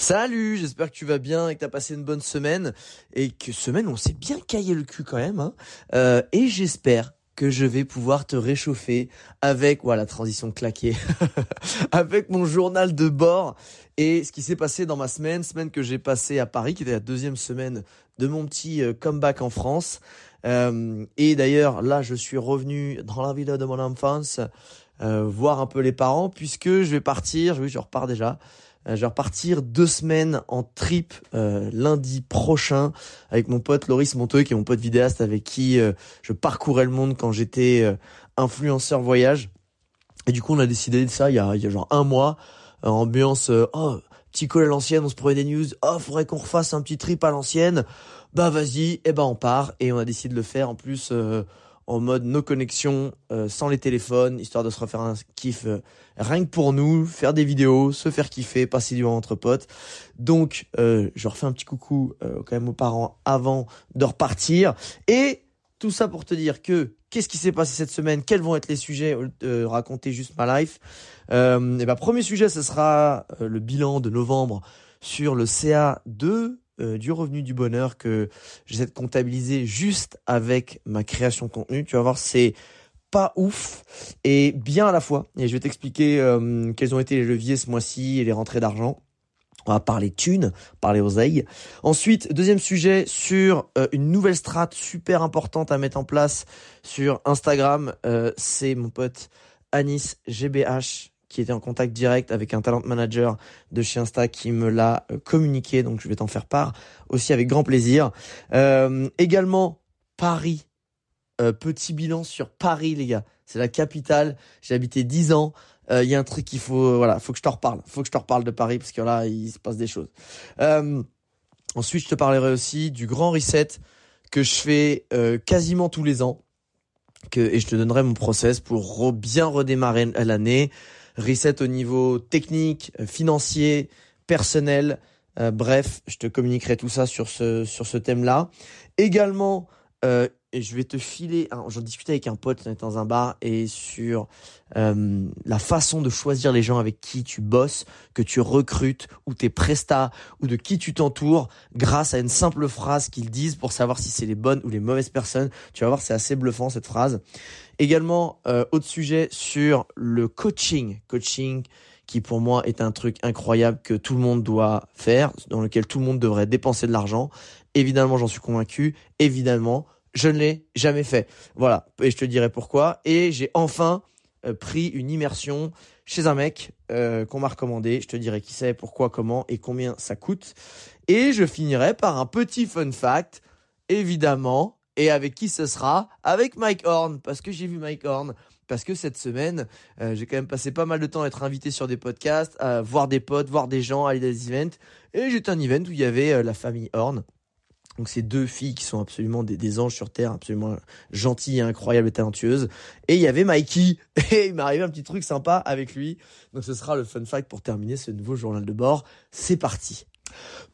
Salut, j'espère que tu vas bien et que tu as passé une bonne semaine et que semaine on s'est bien caillé le cul quand même. Hein. Euh, et j'espère que je vais pouvoir te réchauffer avec, voilà, transition claquée, avec mon journal de bord et ce qui s'est passé dans ma semaine, semaine que j'ai passée à Paris, qui était la deuxième semaine de mon petit euh, comeback en France. Euh, et d'ailleurs, là, je suis revenu dans la ville de mon enfance, euh, voir un peu les parents, puisque je vais partir, oui, je repars déjà, je vais repartir deux semaines en trip euh, lundi prochain avec mon pote Loris Monteux, qui est mon pote vidéaste avec qui euh, je parcourais le monde quand j'étais influenceur voyage. Et du coup, on a décidé de ça il y a, il y a genre un mois. ambiance, oh, petit call à l'ancienne, on se prenait des news. Oh, faudrait qu'on refasse un petit trip à l'ancienne. Bah vas-y, et eh ben on part. Et on a décidé de le faire en plus en mode no connexion, euh, sans les téléphones, histoire de se refaire un kiff euh, rien que pour nous, faire des vidéos, se faire kiffer, passer du temps entre potes. Donc, euh, je refais un petit coucou quand même aux parents avant de repartir. Et tout ça pour te dire que qu'est-ce qui s'est passé cette semaine, quels vont être les sujets, de raconter juste ma life? et ben premier sujet, ce sera le bilan de novembre sur le CA2 euh, du revenu du bonheur que j'essaie de comptabiliser juste avec ma création de contenu. Tu vas voir, c'est pas ouf et bien à la fois. Et je vais t'expliquer euh, quels ont été les leviers ce mois-ci et les rentrées d'argent. On va parler thunes, parler oseille. Ensuite, deuxième sujet sur euh, une nouvelle strate super importante à mettre en place sur Instagram. c'est mon pote Anis GBH qui était en contact direct avec un talent manager de chez Insta qui me l'a euh, communiqué, donc je vais t'en faire part aussi avec grand plaisir. Euh, également Paris, euh, petit bilan sur Paris les gars, c'est la capitale. J'ai habité 10 ans. Il y a un truc qu'il faut, voilà, faut que je te reparle, faut que je te reparle de Paris parce que là il se passe des choses. ensuite, je te parlerai aussi du grand reset que je fais quasiment tous les ans. Que, et je te donnerai mon process pour bien redémarrer l'année reset au niveau technique, euh, financier, personnel. Euh, bref, je te communiquerai tout ça sur ce, sur ce thème-là. Également, euh, je vais te filer, j'en discutais avec un pote dans un bar et sur euh, la façon de choisir les gens avec qui tu bosses, que tu recrutes, ou tes prestats, ou de qui tu t'entoures, grâce à une simple phrase qu'ils disent pour savoir si c'est les bonnes ou les mauvaises personnes. Tu vas voir, c'est assez bluffant cette phrase. Également, euh, autre sujet sur le coaching, coaching qui pour moi est un truc incroyable que tout le monde doit faire, dans lequel tout le monde devrait dépenser de l'argent. Évidemment, j'en suis convaincu. Évidemment, je ne l'ai jamais fait. Voilà, et je te dirai pourquoi. Et j'ai enfin euh, pris une immersion chez un mec euh, qu'on m'a recommandé. Je te dirai qui c'est, pourquoi, comment et combien ça coûte. Et je finirai par un petit fun fact, évidemment. Et avec qui ce sera? Avec Mike Horn, parce que j'ai vu Mike Horn. Parce que cette semaine, euh, j'ai quand même passé pas mal de temps à être invité sur des podcasts, à voir des potes, voir des gens, aller à des events. Et j'étais un event où il y avait la famille Horn. Donc ces deux filles qui sont absolument des, anges sur terre, absolument gentilles, incroyables et talentueuses. Et il y avait Mikey, et il m'est arrivé un petit truc sympa avec lui. Donc ce sera le fun fact pour terminer ce nouveau journal de bord. C'est parti.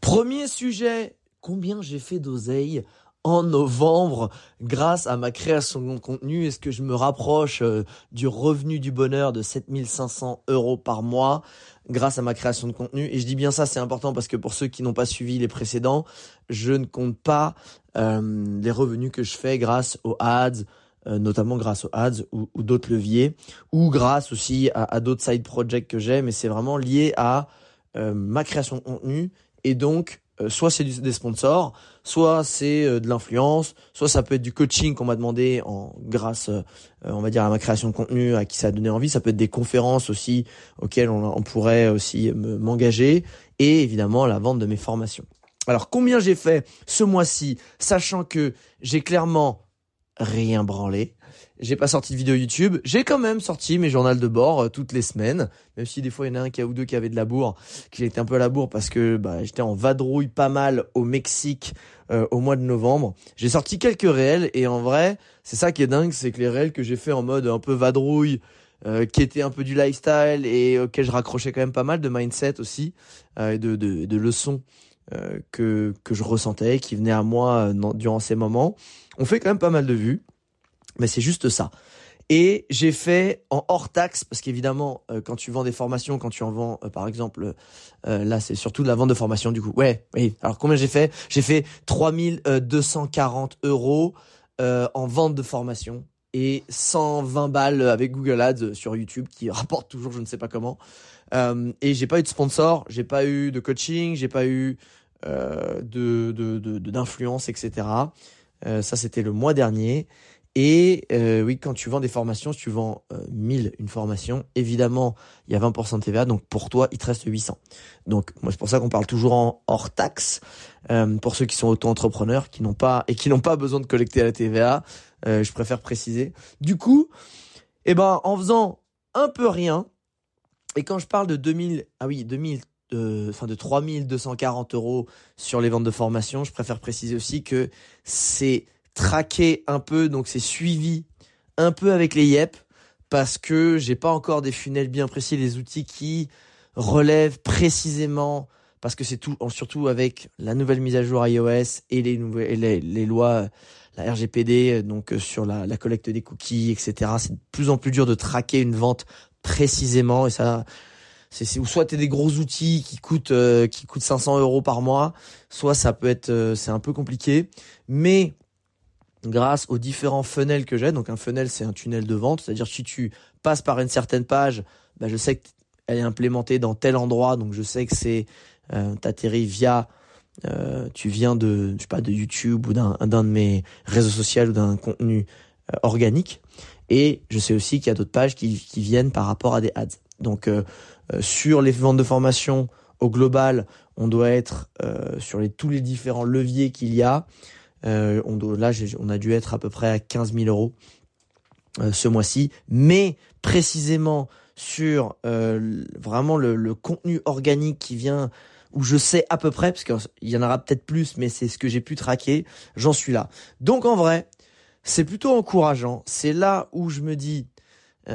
Premier sujet, combien j'ai fait d'oseille en novembre grâce à ma création de contenu Est-ce que je me rapproche euh, du revenu du bonheur de 7500 euros par mois grâce à ma création de contenu? Et je dis bien ça, c'est important parce que pour ceux qui n'ont pas suivi les précédents, je ne compte pas euh, les revenus que je fais grâce aux ads, euh, notamment grâce aux ads ou, d'autres leviers, ou grâce aussi à, d'autres side projects que j'ai, mais c'est vraiment lié à ma création de contenu et donc euh, soit c'est des sponsors, soit c'est euh, de l'influence, soit ça peut être du coaching qu'on m'a demandé en grâce, euh, on va dire à ma création de contenu, à qui ça a donné envie. Ça peut être des conférences aussi auxquelles on, pourrait aussi m'engager, et évidemment la vente de mes formations. Alors combien j'ai fait ce mois-ci, sachant que j'ai clairement rien branlé? J'ai pas sorti de vidéo YouTube. J'ai quand même sorti mes journaux de bord euh, toutes les semaines, même si des fois il y en a un qui a ou deux qui avait de la bourre, qui était un peu à la bourre parce que bah, j'étais en vadrouille pas mal au Mexique euh, au mois de novembre. J'ai sorti quelques réels et en vrai, c'est ça qui est dingue, c'est que les réels que j'ai fait en mode un peu vadrouille, euh, qui étaient un peu du lifestyle et auquel je raccrochais quand même pas mal de mindset aussi et de, de, de leçons que que je ressentais, qui venaient à moi durant ces moments. On fait quand même pas mal de vues. Mais c'est juste ça. Et j'ai fait en hors taxe, parce qu'évidemment, euh, quand tu vends des formations, quand tu en vends, euh, par exemple, euh, là, c'est surtout de la vente de formation, du coup. Ouais, oui. Alors, combien j'ai fait? J'ai fait 3240 euros en vente de formation et 120 balles avec Google Ads sur YouTube, qui rapporte toujours, je ne sais pas comment. et j'ai pas eu de sponsor, j'ai pas eu de coaching, j'ai pas eu de d'influence, de, de, etc. ça, c'était le mois dernier. Et euh, oui, quand tu vends des formations, si tu vends 1000 euh, une formation, évidemment, il y a 20% de TVA, donc pour toi, il te reste 800. Donc moi, c'est pour ça qu'on parle toujours en hors taxe. Euh, pour ceux qui sont auto-entrepreneurs, qui n'ont pas et qui n'ont pas besoin de collecter la TVA, je préfère préciser. Du coup, eh ben, en faisant un peu rien, et quand je parle de 2000, ah oui, 2000, enfin de 3240 euros sur les ventes de formation, je préfère préciser aussi que c'est traqué un peu, donc c'est suivi un peu avec les YEP parce que j'ai pas encore des funnels bien précis, des outils qui relèvent précisément parce que c'est tout, surtout avec la nouvelle mise à jour iOS et les nouvelles, les, lois, la RGPD, donc euh, sur la, collecte des cookies, etc. C'est de plus en plus dur de traquer une vente précisément et ça, c'est ou soit t'es des gros outils qui coûtent euh, qui coûtent 500 euros par mois, soit ça peut être euh, c'est un peu compliqué, mais grâce aux différents funnels que j'ai. Donc un funnel, c'est un tunnel de vente, c'est-à-dire si tu passes par une certaine page, bah, je sais qu'elle est implémentée dans tel endroit, donc je sais que c'est euh, t'atterris via euh, tu viens de je sais pas de YouTube ou d'un d'un de mes réseaux sociaux ou d'un contenu euh, organique et je sais aussi qu'il y a d'autres pages qui, viennent par rapport à des ads. Donc euh, sur les ventes de formation au global, on doit être sur les tous les différents leviers qu'il y a. Euh, on là, on a dû être à peu près à 15 000 euros euh, ce mois-ci, mais précisément sur euh, vraiment le, contenu organique qui vient où je sais à peu près, parce qu'il y en aura peut-être plus, mais c'est ce que j'ai pu traquer, j'en suis là. Donc en vrai, c'est plutôt encourageant. C'est là où je me dis,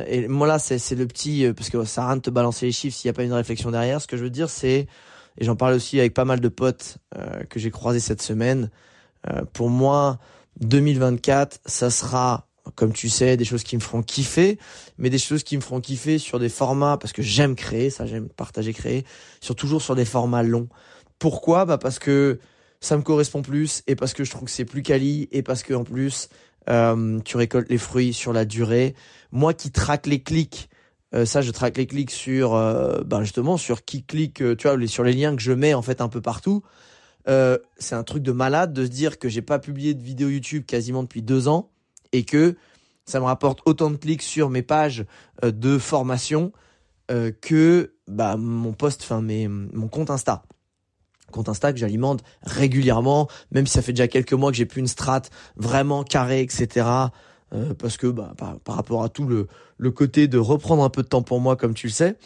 et moi là c'est le petit, parce que ça rien de te balancer les chiffres s'il n'y a pas une réflexion derrière. Ce que je veux dire c'est, et j'en parle aussi avec pas mal de potes que j'ai croisés cette semaine, euh, pour moi, 2024, ça sera comme tu sais, des choses qui me feront kiffer, mais des choses qui me feront kiffer sur des formats, parce que j'aime créer, ça j'aime partager, créer, sur toujours sur des formats longs. Pourquoi? Bah parce que ça me correspond plus, et parce que je trouve que c'est plus quali, et parce que en plus, euh, tu récoltes les fruits sur la durée. Moi qui traque les clics, euh, ça je traque les clics sur, euh, bah justement, sur qui clique, tu vois, sur les liens que je mets en fait un peu partout. Euh, c'est un truc de malade de se dire que j'ai pas publié de vidéo YouTube quasiment depuis deux ans et que ça me rapporte autant de clics sur mes pages euh, de formation euh, que bah, mon post, enfin mon compte Insta. Compte Insta que j'alimente régulièrement, même si ça fait déjà quelques mois que j'ai plus une strat vraiment carrée, etc. parce que bah, par, par, rapport à tout le, le côté de reprendre un peu de temps pour moi, comme tu le sais.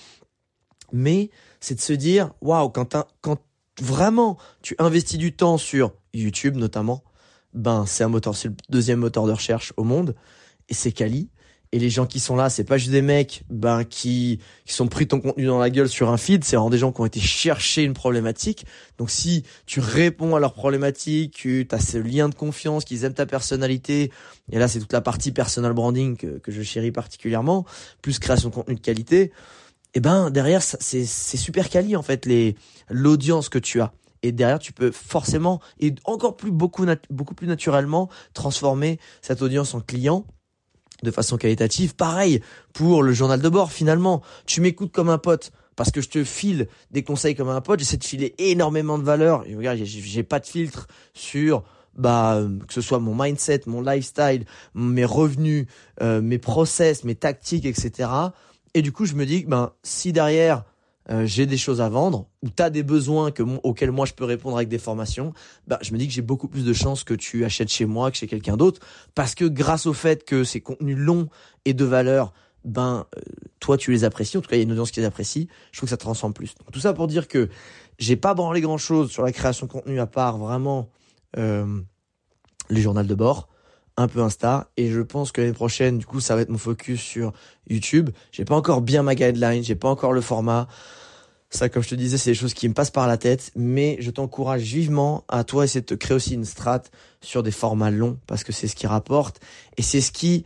Mais c'est de se dire, waouh, quand, quand vraiment tu investis du temps sur YouTube notamment, ben c'est un moteur, c'est le deuxième moteur de recherche au monde et c'est quali. Et les gens qui sont là, c'est pas juste des mecs ben qui qui sont pris ton contenu dans la gueule sur un feed, c'est vraiment des gens qui ont été chercher une problématique. Donc si tu réponds à leur problématique, tu as ce lien de confiance, qu'ils aiment ta personnalité, et là c'est toute la partie personal branding que, que je chéris particulièrement, plus création de contenu de qualité eh ben derrière c'est super quali en fait les l'audience que tu as. Et derrière tu peux forcément et encore plus beaucoup beaucoup plus naturellement transformer cette audience en client de façon qualitative. Pareil pour le journal de bord finalement. Tu m'écoutes comme un pote parce que je te file des conseils comme un pote. J'essaie de filer énormément de valeur. Et regarde j'ai pas de filtre sur bah que ce soit mon mindset mon lifestyle mes revenus euh, mes process mes tactiques etc et du coup, je me dis, ben, si derrière, euh, j'ai des choses à vendre, ou tu as des besoins que, auxquels moi je peux répondre avec des formations, bah, je me dis que j'ai beaucoup plus de chances que tu achètes chez moi que chez quelqu'un d'autre, parce que grâce au fait que ces contenus longs et de valeur, ben euh, toi tu les apprécies, en tout cas il y a une audience qui les apprécie, je trouve que ça transforme plus. tout ça pour dire que j'ai pas branlé grand chose sur la création de contenu à part vraiment euh, les journaux de bord un peu Insta et je pense que l'année prochaine du coup ça va être mon focus sur YouTube. J'ai pas encore bien ma guideline, j'ai pas encore le format. Ça comme je te disais, c'est des choses qui me passent par la tête, mais je t'encourage vivement à toi essayer de te créer aussi une strat sur des formats longs parce que c'est ce qui rapporte. Et c'est ce qui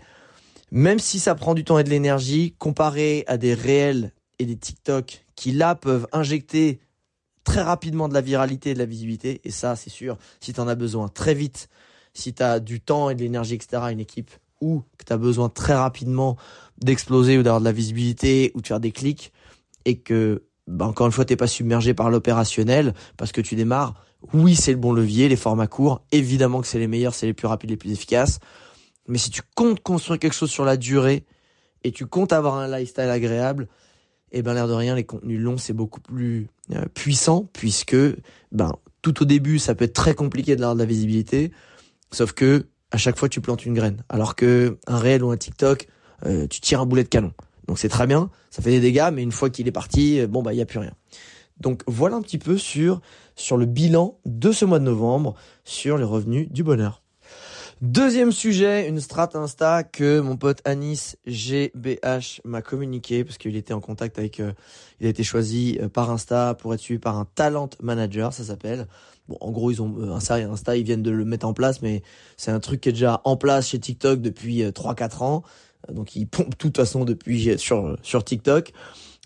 même si ça prend du temps et de l'énergie comparé à des réels et des TikTok qui là peuvent injecter très rapidement de la viralité et de la visibilité. Et ça c'est sûr si tu en as besoin. Très vite si tu as du temps et de l'énergie, etc., une équipe, ou que tu as besoin très rapidement d'exploser ou d'avoir de la visibilité ou de faire des clics, et que, bah, encore une fois, t'es pas submergé par l'opérationnel parce que tu démarres, oui, c'est le bon levier, les formats courts, évidemment que c'est les meilleurs, c'est les plus rapides, les plus efficaces. Mais si tu comptes construire quelque chose sur la durée et tu comptes avoir un lifestyle agréable, eh ben l'air de rien, les contenus longs c'est beaucoup plus euh, puissant puisque ben tout au début ça peut être très compliqué de de la visibilité. Sauf que à chaque fois tu plantes une graine, alors que un réel ou un TikTok, euh, tu tires un boulet de canon. Donc c'est très bien, ça fait des dégâts, mais une fois qu'il est parti, euh, bon bah il y a plus rien. Donc voilà un petit peu sur sur le bilan de ce mois de novembre sur les revenus du bonheur. Deuxième sujet, une strat Insta que mon pote Anis GBH m'a communiqué parce qu'il était en contact avec, euh, il a été choisi par Insta pour être suivi par un talent manager, ça s'appelle. Bon, en gros, ils ont euh, Insta, ils viennent de le mettre en place, mais c'est un truc qui est déjà en place chez TikTok depuis 3-4 euh, ans. Euh, donc, ils pompent de toute façon depuis sur sur TikTok.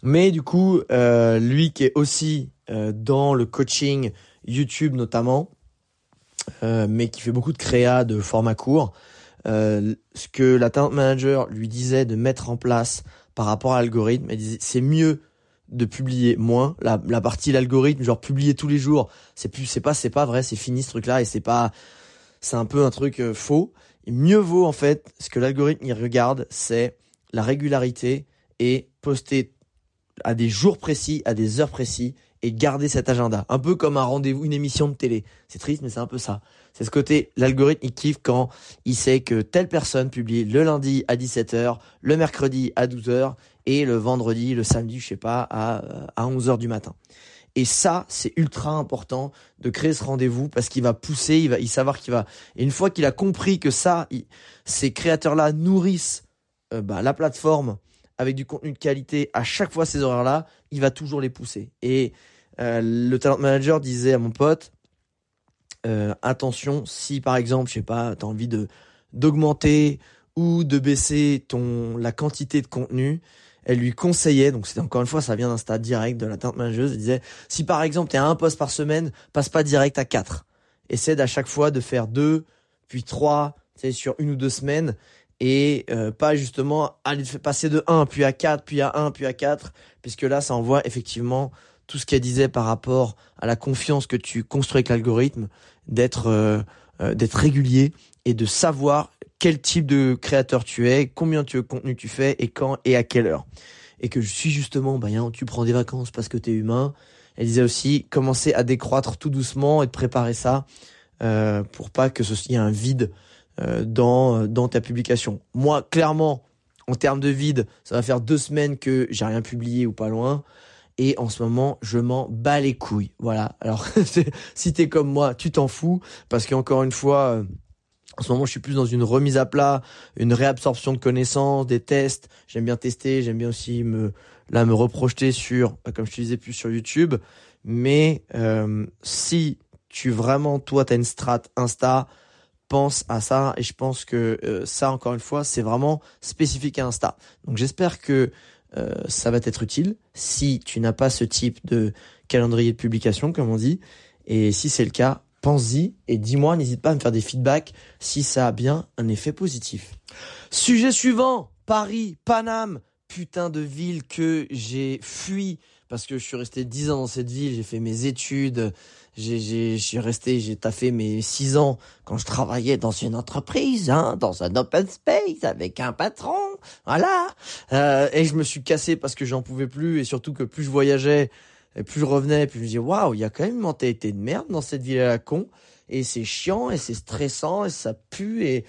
Mais du coup, euh, lui qui est aussi dans le coaching YouTube notamment, euh, mais qui fait beaucoup de créa, de format court, ce que la talent manager lui disait de mettre en place par rapport à l'algorithme, elle disait c'est mieux de publier moins. La, la partie l'algorithme, genre publier tous les jours, c'est plus, c'est pas, c'est pas vrai, c'est fini ce truc-là et c'est pas, c'est un peu un truc euh, faux. Et mieux vaut en fait, ce que l'algorithme il regarde, c'est la régularité et poster à des jours précis, à des heures précis et garder cet agenda. Un peu comme un rendez-vous, une émission de télé. C'est triste, mais c'est un peu ça. C'est ce côté, l'algorithme, il kiffe quand il sait que telle personne publie le lundi à 17h, le mercredi à 12h et le vendredi, le samedi, je sais pas, à, à 11h du matin. Et ça, c'est ultra important de créer ce rendez-vous parce qu'il va pousser, il va il savoir qu'il va. Et une fois qu'il a compris que ça, ces créateurs-là nourrissent euh, bah, la plateforme avec du contenu de qualité à chaque fois ces horaires-là, il va toujours les pousser. Et euh, le talent manager disait à mon pote, euh, attention, si par exemple, je sais pas, tu as envie de d'augmenter ou de baisser ton la quantité de contenu, elle lui conseillait, donc c'était encore une fois, ça vient d'un stade direct de la teinte manageuse, elle disait, si par exemple tu es à un poste par semaine, passe pas direct à quatre. Essaie à chaque fois de faire deux, puis trois, tu sur une ou deux semaines, et euh, pas justement aller passer de 1 puis à 4 puis à 1 puis à 4 puisque là ça envoie effectivement tout ce qu'elle disait par rapport à la confiance que tu construis avec l'algorithme d'être euh, euh, d'être régulier et de savoir quel type de créateur tu es, combien de contenu tu fais et quand et à quelle heure. Et que je suis justement, bah, tu prends des vacances parce que tu es humain. Elle disait aussi, commencer à décroître tout doucement et de préparer ça euh, pour pas que ce soit un vide euh, dans dans ta publication. Moi, clairement, en termes de vide, ça va faire deux semaines que j'ai rien publié ou pas loin. Et en ce moment, je m'en bats les couilles. Voilà. Alors, si t'es comme moi, tu t'en fous parce qu'encore une fois, euh, en ce moment, je suis plus dans une remise à plat, une réabsorption de connaissances, des tests. J'aime bien tester, j'aime bien aussi me là me reprojeter sur, bah, comme je te disais, plus sur YouTube. Mais euh, si tu vraiment toi t'as une strat Insta, pense à ça et je pense que euh, ça encore une fois c'est vraiment spécifique à Insta. Donc j'espère que euh, ça va t'être utile si tu n'as pas ce type de calendrier de publication comme on dit et si c'est le cas pense-y et dis-moi, n'hésite pas à me faire des feedbacks si ça a bien un effet positif. Sujet suivant, Paris, Paname, putain de ville que j'ai fui parce que je suis resté 10 ans dans cette ville, j'ai fait mes études, j'ai j'ai resté, j'ai taffé mes 6 ans quand je travaillais dans une entreprise, hein, dans un open space avec un patron, voilà. Euh, et je me suis cassé parce que j'en pouvais plus et surtout que plus je voyageais, et plus je revenais, plus je me disais waouh, il y a quand même une mentalité de merde dans cette ville à la con et c'est chiant et c'est stressant et ça pue et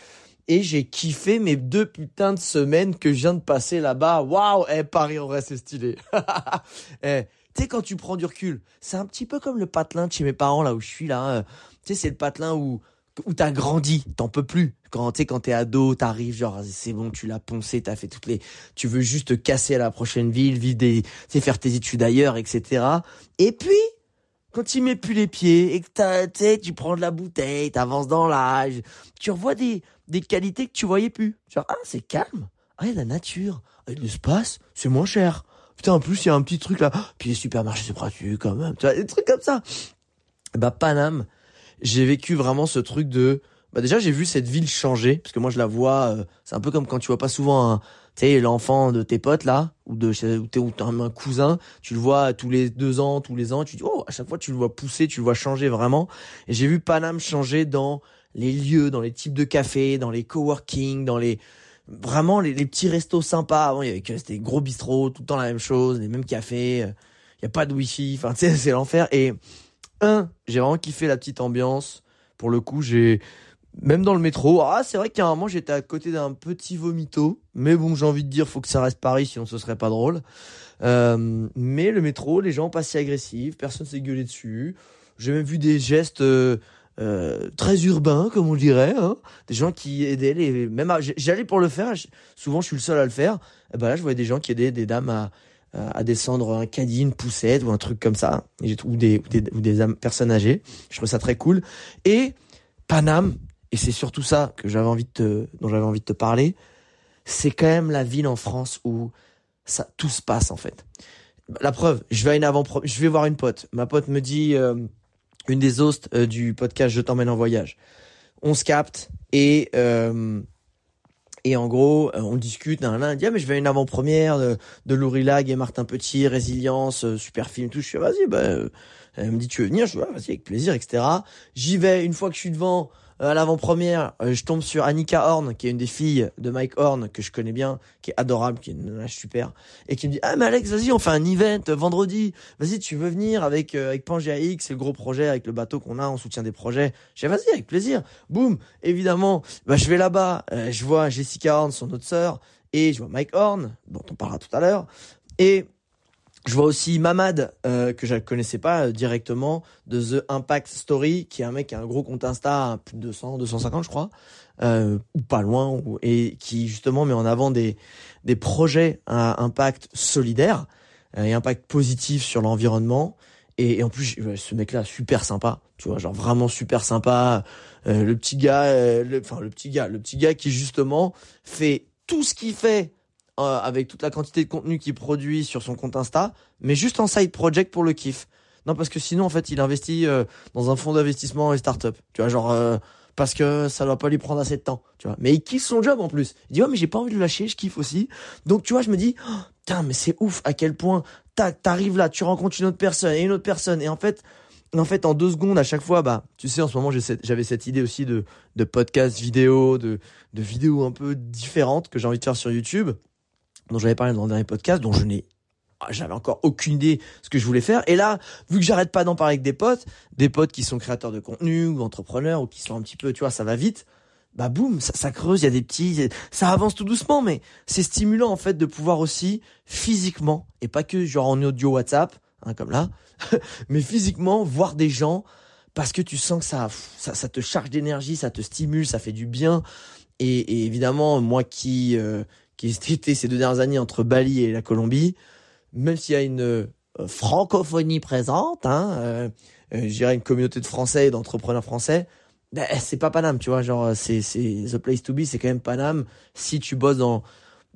et j'ai kiffé mes deux putains de semaines que je viens de passer là-bas. Waouh, eh Paris vrai c'est stylé. eh, tu sais quand tu prends du recul, c'est un petit peu comme le patelin de chez mes parents là où je suis là. Euh, tu sais c'est le patelin où où t'as grandi, t'en peux plus. Quand tu quand t'es ado, t'arrives genre c'est bon, tu l'as poncé, t'as fait toutes les, tu veux juste te casser à la prochaine ville, vivre des, faire tes études ailleurs, etc. Et puis quand tu mets plus les pieds et que tu sais, tu prends de la bouteille, t'avances dans l'âge, tu revois des, des qualités que tu voyais plus. Genre, ah, c'est calme. Ah, y a la nature. Ah, l'espace, c'est moins cher. Putain, en plus, il y a un petit truc là. Puis les supermarchés, c'est pratique quand même. Tu vois, des trucs comme ça. Bah, Paname, j'ai vécu vraiment ce truc de, bah, déjà, j'ai vu cette ville changer. Parce que moi, je la vois, euh, c'est un peu comme quand tu vois pas souvent un, tu sais, l'enfant de tes potes là, ou de ou t'es ou un cousin, tu le vois tous les deux ans, tous les ans, tu dis oh à chaque fois tu le vois pousser, tu le vois changer vraiment. Et j'ai vu Paname changer dans les lieux, dans les types de cafés, dans les coworking, dans les vraiment les, petits restos sympas. Avant il y avait que des gros bistrots, tout le temps la même chose, les mêmes cafés. Il y a pas de wifi, enfin c'est l'enfer. Et un, j'ai vraiment kiffé la petite ambiance. Pour le coup j'ai même dans le métro, ah c'est vrai qu'à un moment j'étais à côté d'un petit vomito, mais bon j'ai envie de dire faut que ça reste Paris sinon ce serait pas drôle. Euh, mais le métro, les gens pas si agressifs, personne s'est gueulé dessus. J'ai même vu des gestes euh, euh très urbains comme on dirait, hein. des gens qui aidaient les même j'allais pour le faire, souvent je suis le seul à le faire. Et ben là je voyais des gens qui aidaient des dames à à descendre un caddie, une poussette ou un truc comme ça, ou des, ou des, ou des personnes âgées. Je trouve ça très cool. Et Paname, et c'est surtout ça que j'avais envie de te, dont j'avais envie de te parler, c'est quand même la ville en France où ça tout se passe en fait. La preuve, je vais à une avant je vais voir une pote. Ma pote me dit euh, une des hosts euh, du podcast Je t'emmène en voyage. On se capte et euh, et en gros, on discute d'un lundi, ah, mais je vais à une avant-première de, de Lag et Martin Petit, Résilience, super film, tout. Je suis vas-y, bah, elle me dit tu veux venir, je dis vas-y avec plaisir, etc. J'y vais. Une fois que je suis devant, euh, à l'avant-première, euh, je tombe sur Annika Horn, qui est une des filles de Mike Horn, que je connais bien, qui est adorable, qui est une super, et qui me dit, ah, mais Alex, vas-y, on fait un event vendredi. Vas-y, tu veux venir avec, euh, avec Pangea X, c'est le gros projet avec le bateau qu'on a, on soutient des projets. Je dis, vas-y, avec plaisir. Boum. Évidemment, bah, je vais là-bas, je vois Jessica Horn, son autre sœur, et je vois Mike Horn, dont on parlera tout à l'heure. Et je vois aussi Mamad, euh, que je ne connaissais pas euh, directement, de The Impact Story, qui est un mec qui a un gros compte Insta, plus de 200, 250 je crois, euh, ou pas loin, et qui justement met en avant des, des projets à impact solidaire et impact positif sur l'environnement. Et, en plus, ce mec-là, super sympa, tu vois, genre vraiment super sympa. le petit gars, enfin le petit gars, le petit gars qui justement fait tout ce qu'il fait euh, avec toute la quantité de contenu qu'il produit sur son compte Insta, mais juste en side project pour le kiff. Non, parce que sinon, en fait, il investit euh, dans un fonds d'investissement et start-up. Tu vois, genre, euh, parce que ça doit pas lui prendre assez de temps. Tu vois, mais il kiffe son job en plus. Il dit, ouais, mais j'ai pas envie de le lâcher, je kiffe aussi. Donc, tu vois, je me dis, oh, putain, mais c'est ouf à quel point, t'arrives là, tu rencontres une autre personne et une autre personne. Et en fait, en fait, en deux secondes, à chaque fois, bah, tu sais, en ce moment, j'avais cette idée aussi de, podcast vidéo, de vidéos un peu différentes que j'ai envie de faire sur YouTube dont j'avais parlé dans le dernier podcast, dont je n'ai ah, j'avais encore aucune idée ce que je voulais faire. Et là, vu que j'arrête pas d'en parler avec des potes, des potes qui sont créateurs de contenu ou entrepreneurs ou qui sont un petit peu, tu vois, ça va vite. Bah boum, ça, creuse, il y a des petits, ça avance tout doucement, mais c'est stimulant en fait de pouvoir aussi physiquement et pas que genre en audio WhatsApp, hein, comme là, mais physiquement voir des gens parce que tu sens que ça, ça, ça te charge d'énergie, ça te stimule, ça fait du bien. Et, et évidemment, moi qui euh, qui était ces deux dernières années entre Bali et la Colombie, même s'il y a une euh, francophonie présente, hein, euh, euh, je dirais une communauté de Français et d'entrepreneurs français, ben, c'est pas Paname, tu vois, genre c'est c'est the place to be, c'est quand même Paname. Si tu bosses dans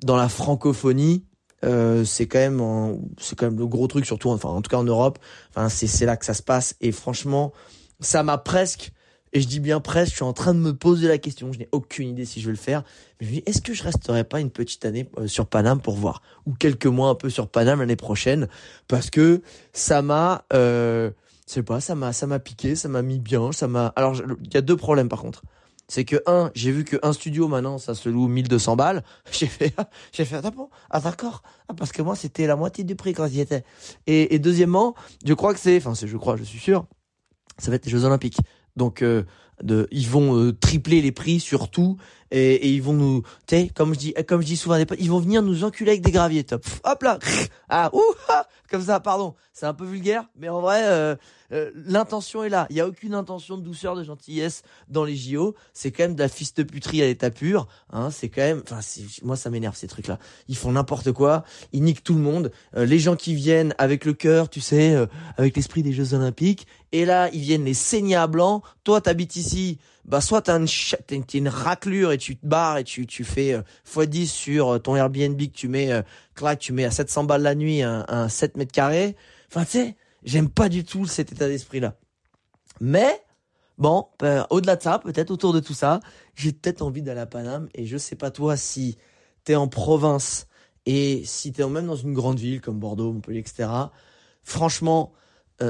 dans la francophonie, euh, c'est quand même c'est quand même le gros truc surtout enfin en tout cas en Europe enfin c'est c'est là que ça se passe et franchement ça m'a presque Et je dis bien presque, je suis en train de me poser la question, je n'ai aucune idée si je vais le faire. Mais je me dis, est-ce que je resterai pas une petite année euh, sur Paname pour voir? Ou quelques mois un peu sur Paname l'année prochaine? Parce que ça m'a... Euh, je sais pas, ça m'a ça m'a piqué, ça m'a mis bien, ça m'a... Alors, il y a deux problèmes par contre. C'est que, un, j'ai vu qu'un studio maintenant, ça se loue 1200 balles. J'ai fait, j'ai fait, ah bon, ah d'accord. Ah, parce que moi, c'était la moitié du prix quand j'y étais. Et, et deuxièmement, je crois que c'est, enfin, je crois, je suis sûr, ça va être les Jeux Olympiques. Donc, euh, ils vont euh, tripler les prix sur tout et, et ils vont nous, tu comme je dis, comme je dis souvent, ils vont venir nous enculer avec des graviers, top. Hop là, ah, ouh, ah, comme ça, pardon, c'est un peu vulgaire, mais en vrai, euh, euh, l'intention est là. Il y a aucune intention de douceur, de gentillesse dans les JO. C'est quand même de la fiste puterie à l'état pur. Hein, c'est quand même, enfin, moi ça m'énerve ces trucs-là. Ils font n'importe quoi, ils niquent tout le monde. les gens qui viennent avec le cœur, tu sais, avec l'esprit des Jeux Olympiques, et là ils viennent les saigner à blanc. Toi, t'habites ici bah soit t'as une, t'as une raclure et tu te barres et tu, tu fais euh, x10 sur euh, ton Airbnb que tu mets, euh, clac, tu mets à 700 balles la nuit un, un 7 mètres carrés. Enfin, tu sais, j'aime pas du tout cet état d'esprit-là. Mais, bon, au-delà de ça, peut-être autour de tout ça, j'ai peut-être envie d'aller à Paname et je sais pas toi si t'es en province et si t'es même dans une grande ville comme Bordeaux, Montpellier, etc. Franchement,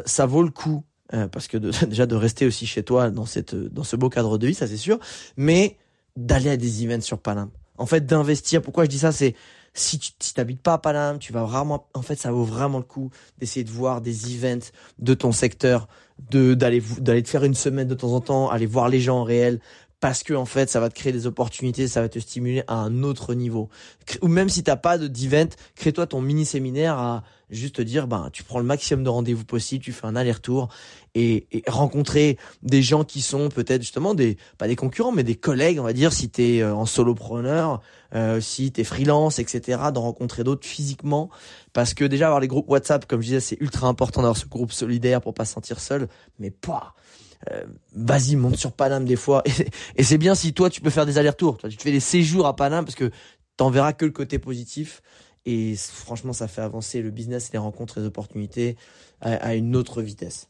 ça vaut le coup euh, parce que déjà de rester aussi chez toi dans cette dans ce beau cadre de vie, ça c'est sûr, mais d'aller à des events sur Paname. En fait, d'investir. Pourquoi je dis ça, c'est si tu si t'habites pas à Paname, tu vas vraiment, en fait, ça vaut vraiment le coup d'essayer de voir des events de ton secteur, de d'aller d'aller te faire une semaine de temps en temps, aller voir les gens en réel, parce que en fait ça va te créer des opportunités, ça va te stimuler à un autre niveau. Ou même si t'as pas de d'event, crée-toi ton mini séminaire à juste te dire ben tu prends le maximum de rendez-vous possible, tu fais un aller-retour et, rencontrer des gens qui sont peut-être justement des pas des concurrents mais des collègues on va dire si t'es euh, en solopreneur, euh, si t'es freelance etc. d'en rencontrer d'autres physiquement parce que déjà avoir les groupes WhatsApp comme je disais c'est ultra important d'avoir ce groupe solidaire pour pas se sentir seul mais pas euh, vas-y, monte sur Paname des fois. Et, c'est bien si toi, tu peux faire des allers-retours. Tu fais des séjours à Paname parce que t'en verras que le côté positif. Et franchement, ça fait avancer le business, les rencontres, les opportunités à, une autre vitesse.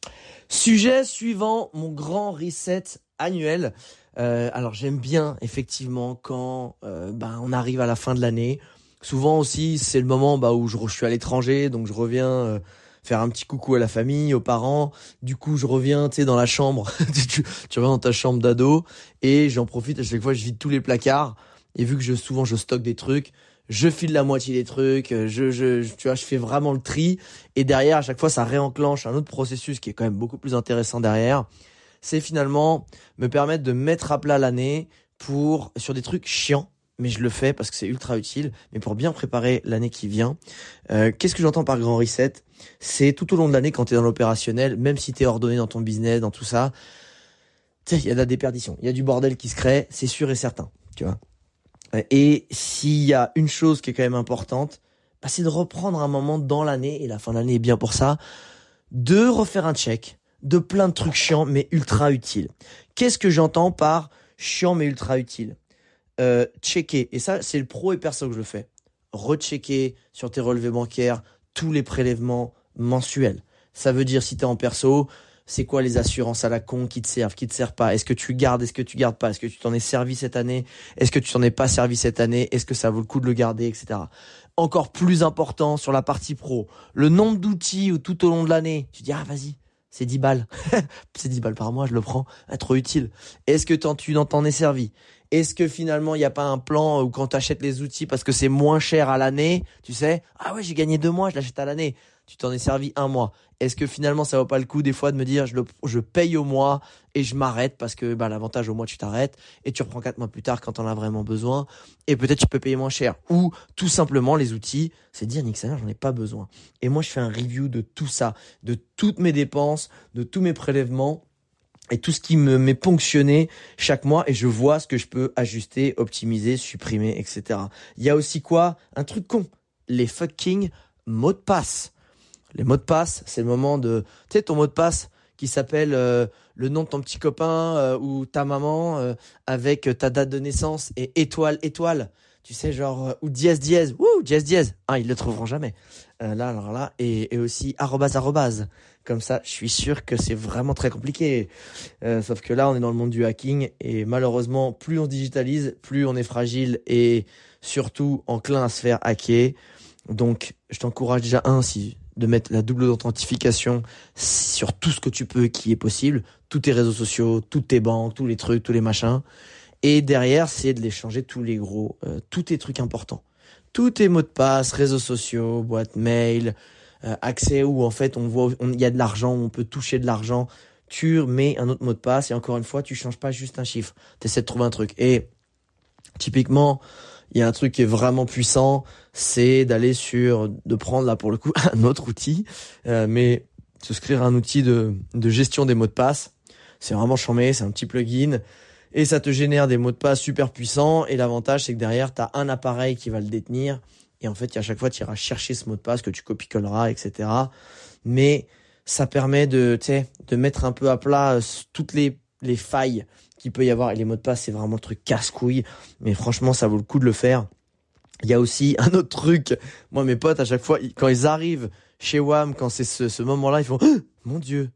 Sujet suivant, mon grand reset annuel. Euh, alors j'aime bien effectivement quand euh, ben, on arrive à la fin de l'année. Souvent aussi, c'est le moment bah, où je, suis à l'étranger, donc je reviens euh, faire un petit coucou à la famille, aux parents. Du coup, je reviens, tu sais, dans la chambre. tu, tu reviens dans ta chambre d'ado et j'en profite à chaque fois, je vide tous les placards. Et vu que je, souvent je stocke des trucs, je file la moitié des trucs, je, je, tu vois, je fais vraiment le tri. Et derrière, à chaque fois, ça réenclenche un autre processus qui est quand même beaucoup plus intéressant derrière. C'est finalement me permettre de mettre à plat l'année pour, sur des trucs chiants mais je le fais parce que c'est ultra utile. Mais pour bien préparer l'année qui vient, euh, qu'est-ce que j'entends par grand reset? C'est tout au long de l'année quand tu es dans l'opérationnel, même si tu es ordonné dans ton business, dans tout ça, il y a de la déperdition, il y a du bordel qui se crée, c'est sûr et certain, tu vois. Et s'il y a une chose qui est quand même importante, bah, c'est de reprendre un moment dans l'année, et la fin de l'année est bien pour ça, de refaire un check de plein de trucs chiants mais ultra utiles. Qu'est-ce que j'entends par chiant mais ultra utile? Euh, checker, et ça c'est le pro et perso que je le fais, rechecker sur tes relevés bancaires tous les prélèvements mensuels. Ça veut dire si tu es en perso, c'est quoi les assurances à la con qui te servent, qui te servent pas? Est-ce que tu gardes, est-ce que tu gardes pas? Est-ce que tu t'en es servi cette année? Est-ce que tu t'en es pas servi cette année? Est-ce que ça vaut le coup de le garder, etc. Encore plus important sur la partie pro, le nombre d'outils tout au long de l'année. Tu dis ah vas-y, c'est 10 balles. c'est 10 balles par mois, je le prends. Ah, trop utile. Est-ce que tu t'en es servi? Est-ce que finalement il n'y a pas un plan où quand tu achètes les outils parce que c'est moins cher à l'année, tu sais, ah ouais j'ai gagné deux mois, je l'achète à l'année, tu t'en es servi un mois. Est-ce que finalement ça vaut pas le coup des fois de me dire je, le, je paye au mois et je m'arrête parce que bah, l'avantage au mois tu t'arrêtes et tu reprends quatre mois plus tard quand t'en as vraiment besoin et peut-être tu peux payer moins cher ou tout simplement les outils c'est dire nique ça j'en ai pas besoin et moi je fais un review de tout ça de toutes mes dépenses de tous mes prélèvements et tout ce qui me m'est ponctionné chaque mois et je vois ce que je peux ajuster, optimiser, supprimer, etc. Il y a aussi quoi? Un truc con. Les fucking mots de passe. Les mots de passe, c'est le moment de... Tu sais, ton mot de passe qui s'appelle euh, le nom de ton petit copain euh, ou ta maman euh, avec ta date de naissance et étoile, étoile. tu sais, genre, ou dièse dièse, ouh, dièse dièse. Ah, ils le trouveront jamais. Euh, là, alors là, et, et aussi arrobase arrobase. Comme ça, je suis sûr que c'est vraiment très compliqué. Euh, sauf que là, on est dans le monde du hacking et malheureusement, plus on digitalise, plus on est fragile et surtout enclin à se faire hacker. Donc, je t'encourage déjà ainsi de mettre la double authentification sur tout ce que tu peux qui est possible, tous tes réseaux sociaux, toutes tes banques, tous les trucs, tous les machins. Et derrière, c'est de les changer tous les gros, euh, tous tes trucs importants. Tous tes mots de passe, réseaux sociaux, boîte mail, euh, accès où en fait on voit, il y a de l'argent, on peut toucher de l'argent. Tu mets un autre mot de passe et encore une fois, tu changes pas juste un chiffre. Tu essaies de trouver un truc. Et typiquement, il y a un truc qui est vraiment puissant, c'est d'aller sur, de prendre là pour le coup un autre outil, euh, mais souscrire un outil de, de gestion des mots de passe. C'est vraiment chambé, c'est un petit plugin et ça te génère des mots de passe super puissants. Et l'avantage, c'est que derrière, tu as un appareil qui va le détenir. Et en fait, à chaque fois, tu iras chercher ce mot de passe que tu copie-colleras, etc. Mais ça permet de, de mettre un peu à plat euh, toutes les, les failles qu'il peut y avoir. Et les mots de passe, c'est vraiment le truc casse-couille. Mais franchement, ça vaut le coup de le faire. Il y a aussi un autre truc. Moi, mes potes, à chaque fois, quand ils arrivent chez WAM, quand c'est ce, moment-là, ils font oh, Mon Dieu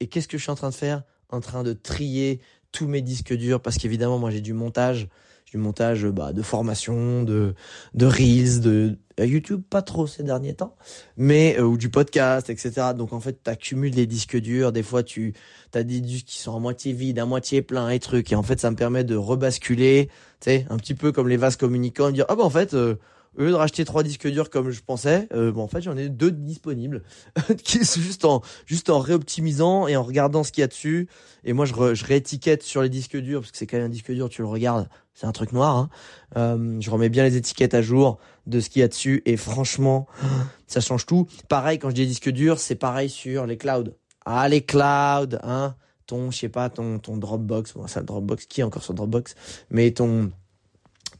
Et qu'est-ce que je suis en train de faire? En train de trier tous mes disques durs parce qu'évidemment moi j'ai du montage, du montage bah, de formation, de de reels, de euh, YouTube pas trop ces derniers temps, mais euh, ou du podcast, etc. Donc en fait tu accumules des disques durs, des fois tu as des disques qui sont à moitié vides, à moitié pleins et trucs, et en fait ça me permet de rebasculer, tu sais, un petit peu comme les vases communicants, dire ah bah en fait euh, au lieu de racheter trois disques durs comme je pensais, euh, bon, en fait j'en ai deux disponibles, qui sont juste en juste en réoptimisant et en regardant ce qu'il y a dessus. Et moi je, je réétiquette sur les disques durs parce que c'est quand même un disque dur, tu le regardes, c'est un truc noir. Hein. Euh, je remets bien les étiquettes à jour de ce qu'il y a dessus et franchement ça change tout. Pareil quand je dis disque dur, c'est pareil sur les clouds. Ah les clouds, hein, ton je sais pas ton ton Dropbox, bon ça Dropbox qui est encore sur Dropbox, mais ton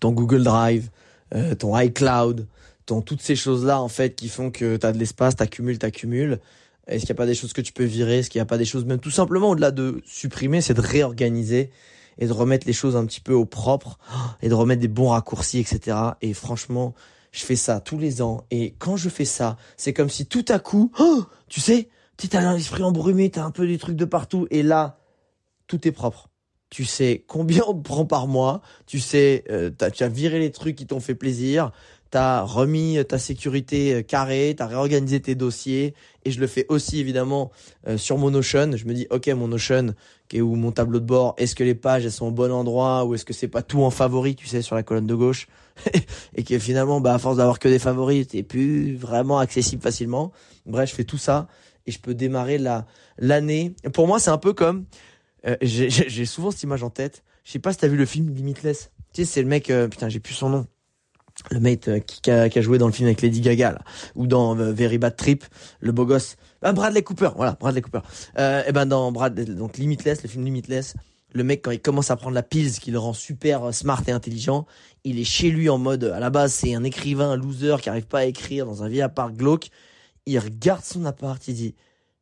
ton Google Drive euh, ton iCloud, ton toutes ces choses-là en fait qui font que tu as de l'espace, t'accumules, t'accumules. Est-ce qu'il n'y a pas des choses que tu peux virer? Est-ce qu'il n'y a pas des choses même tout simplement au-delà de supprimer, c'est de réorganiser et de remettre les choses un petit peu au propre et de remettre des bons raccourcis, etc. Et franchement, je fais ça tous les ans. Et quand je fais ça, c'est comme si tout à coup, oh, tu sais, tu as l'esprit embrumé, tu as un peu des trucs de partout. Et là, tout est propre tu sais combien on prend par mois, tu sais, euh, tu as viré les trucs qui t'ont fait plaisir, tu as remis ta sécurité euh, carrée, tu as réorganisé tes dossiers, et je le fais aussi évidemment euh, sur mon Notion. Je me dis, ok, mon Notion, qui est où mon tableau de bord, est-ce que les pages elles sont au bon endroit, ou est-ce que c'est pas tout en favori, tu sais, sur la colonne de gauche, et que finalement, bah, à force d'avoir que des favoris, t'es plus vraiment accessible facilement. Bref, je fais tout ça, et je peux démarrer la l'année. Pour moi, c'est un peu comme euh, j'ai souvent cette image en tête. Je sais pas si t'as vu le film Limitless. Tu sais, c'est le mec, euh, putain, j'ai plus son nom. Le mec euh, qui, a, qui, a, joué dans le film avec Lady Gaga, là, ou dans Very Bad Trip, le beau gosse. Ah, Bradley Cooper, voilà, Bradley Cooper. et eh ben dans Brad, donc Limitless, le film Limitless, le mec quand il commence à prendre la pils qui le rend super smart et intelligent, il est chez lui en mode, à la base c'est un écrivain, un loser qui arrive pas à écrire dans un vieil appart glauque. Il regarde son appart, il dit,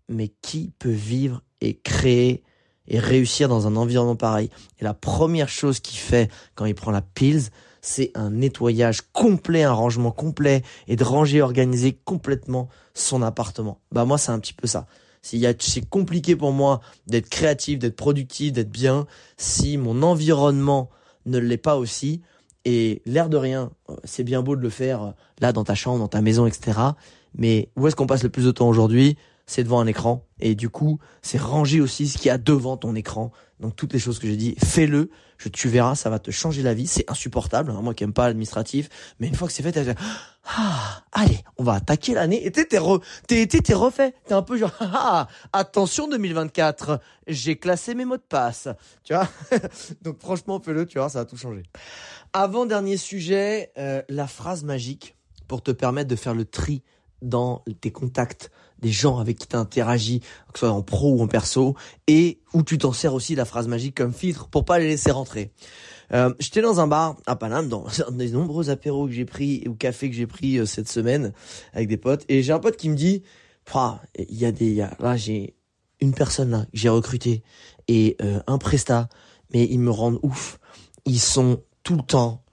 mais qui peut vivre et créer et réussir dans un environnement pareil. Et la première chose qu'il fait quand il prend la pills, c'est un nettoyage complet, un rangement complet et de ranger, organiser complètement son appartement. Bah moi c'est un petit peu ça. C'est compliqué pour moi d'être créatif, d'être productif, d'être bien si mon environnement ne l'est pas aussi. Et l'air de rien, c'est bien beau de le faire là dans ta chambre, dans ta maison, etc. Mais où est-ce qu'on passe le plus de temps aujourd'hui? C'est devant un écran. Et du coup, c'est ranger aussi ce qu'il y a devant ton écran. Donc toutes les choses que j'ai dit, fais-le. Je, tu verras, ça va te changer la vie. C'est insupportable. Hein, moi qui aime pas l'administratif. Mais une fois que c'est fait, t'as ah, allez, on va attaquer l'année. Et t'es, t'es, t'es, t'es, refait. T'es un peu genre, ah, attention 2024. J'ai classé mes mots de passe. Tu vois? Donc franchement, fais-le, tu vois, ça va tout changer. Avant dernier sujet, euh, la phrase magique pour te permettre de faire le tri dans tes contacts, des gens avec qui tu interagis, que ce soit en pro ou en perso, et où tu t'en sers aussi la phrase magique comme filtre pour pas les laisser rentrer. Euh, J'étais dans un bar à Paname, dans des nombreux apéros que j'ai pris ou cafés que j'ai pris euh, cette semaine avec des potes, et j'ai un pote qui me dit, il y a des, y a, là j'ai une personne là que j'ai recruté et euh, un prestat, mais ils me rendent ouf. Ils sont tout le temps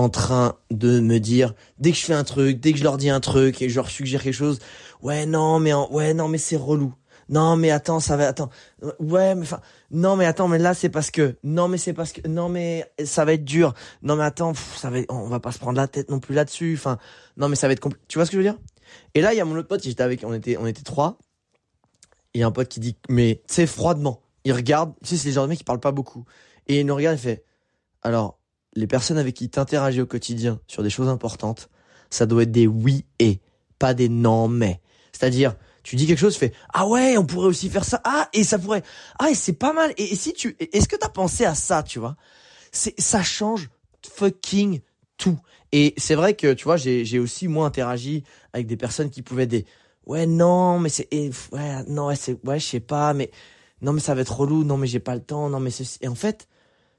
en train de me dire dès que je fais un truc, dès que je leur dis un truc et je leur suggère quelque chose, ouais non mais ouais non mais c'est relou. Non mais attends, ça va attends. Ouais mais enfin non mais attends mais là c'est parce que non mais c'est parce que non mais ça va être dur. Non mais attends, ça va on va pas se prendre la tête non plus là-dessus. Enfin non mais ça va être compliqué. Tu vois ce que je veux dire? Et là il y a mon autre pote, j'étais avec on était on était trois. Il y a un pote qui dit mais tu sais froidement, il regarde, tu sais c'est les gens de mecs qui parlent pas beaucoup et il nous regarde et fait alors les personnes avec qui t'interagis au quotidien sur des choses importantes, ça doit être des oui et, pas des non mais. C'est-à-dire, tu dis quelque chose, tu fais ah ouais, on pourrait aussi faire ça, ah et ça pourrait, ah et c'est pas mal. Et, si tu, est-ce que t'as pensé à ça, tu vois? C'est ça change fucking tout. Et c'est vrai que tu vois, j'ai j'ai aussi moi interagi avec des personnes qui pouvaient des ouais non mais c'est ouais non ouais c'est ouais je sais pas mais non mais ça va être relou non mais j'ai pas le temps non mais et en fait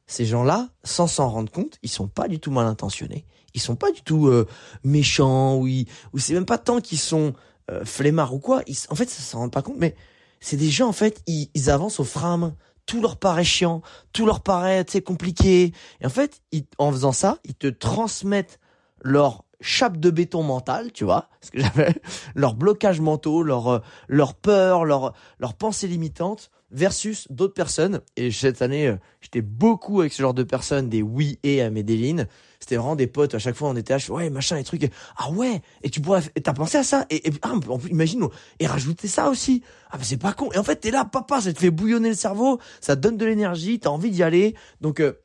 ces gens-là, sans s'en rendre compte, ils sont pas du tout mal intentionnés. Ils sont pas du tout euh, méchants ou, ou c'est même pas tant qu'ils sont euh, flemmards ou quoi. Ils, en fait, ça s'en rendent pas compte, mais c'est des gens en fait, ils, ils avancent au frein. Tout leur paraît chiant, tout leur paraît compliqué. Et en fait, ils, en faisant ça, ils te transmettent leur chape de béton mental, tu vois, ce que j'avais, leur blocage mentaux, leur euh, leur peur, leur leur pensée limitante versus d'autres personnes. Et cette année, euh, j'étais beaucoup avec ce genre de personnes, des oui et à Medellin. C'était vraiment des potes. À chaque fois, on était là, ouais, machin, et trucs. Ah ouais, et tu pourrais, t'as pensé à ça? Et, et ah, imagine, et rajouter ça aussi. Ah c'est pas con. Et en fait, t'es là, papa, ça te fait bouillonner le cerveau, ça te donne de l'énergie, t'as envie d'y aller. Donc, euh,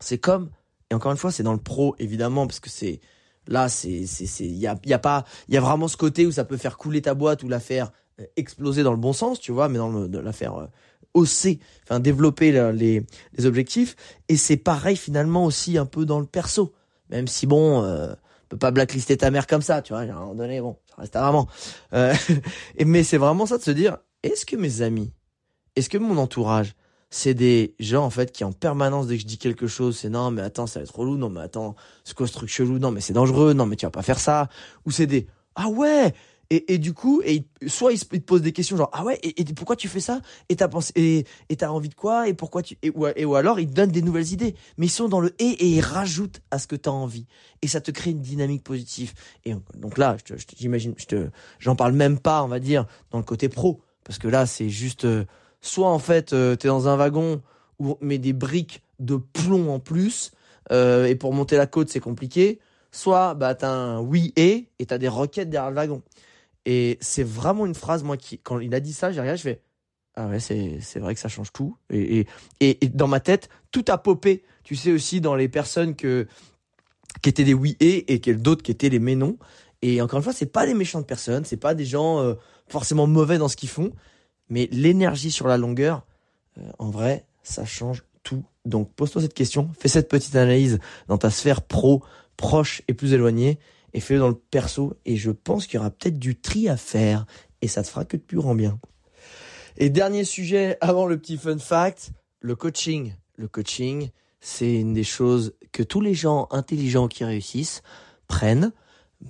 c'est comme, et encore une fois, c'est dans le pro, évidemment, parce que c'est, là, c'est, c'est, c'est, y a, y a pas, y a vraiment ce côté où ça peut faire couler ta boîte ou la faire exploser dans le bon sens, tu vois, mais dans le, de la faire euh, hausser, enfin développer les, les objectifs. Et c'est pareil finalement aussi un peu dans le perso, même si bon, euh, peut pas blacklister ta mère comme ça, tu vois. À un moment donné, bon, ça reste vraiment. Euh, mais c'est vraiment ça de se dire, est-ce que mes amis, est-ce que mon entourage, c'est des gens en fait qui en permanence dès que je dis quelque chose, c'est non mais attends ça va être relou, non mais attends ce truc chelou, non mais c'est dangereux, non mais tu vas pas faire ça, ou c'est des ah ouais et, du coup, et soit il, te pose des questions genre ah ouais et, pourquoi tu fais ça? Et t'as pensé et t'as envie de quoi? Et pourquoi tu et, ou, alors il te donne des nouvelles idées. Mais ils sont dans le et et ils rajoutent à ce que t'as envie. Et ça te crée une dynamique positive. Et donc là j'imagine j'en parle même pas on va dire dans le côté pro. Parce que là c'est juste euh, soit en fait euh, t'es dans un wagon où on met des briques de plomb en plus euh, et pour monter la côte c'est compliqué. Soit bah t'as un oui et et t'as des roquettes derrière le wagon et c'est vraiment une phrase, moi, qui, quand il a dit ça, j'ai rien, je fais, ah ouais, c'est, c'est vrai que ça change tout. Et, et, dans ma tête, tout a popé. Tu sais aussi dans les personnes que, qui étaient des oui et, et d'autres qui étaient les mais non. Et encore une fois, c'est pas des méchantes personnes, c'est pas des gens euh, forcément mauvais dans ce qu'ils font, mais l'énergie sur la longueur, euh, en vrai, ça change tout. Donc pose-toi cette question, fais cette petite analyse dans ta sphère pro, proche et plus éloignée, et fais-le dans le perso. Et je pense qu'il y aura peut-être du tri à faire et ça te fera que de plus en bien. Et dernier sujet avant le petit fun fact, le coaching. Le coaching, c'est une des choses que tous les gens intelligents qui réussissent prennent,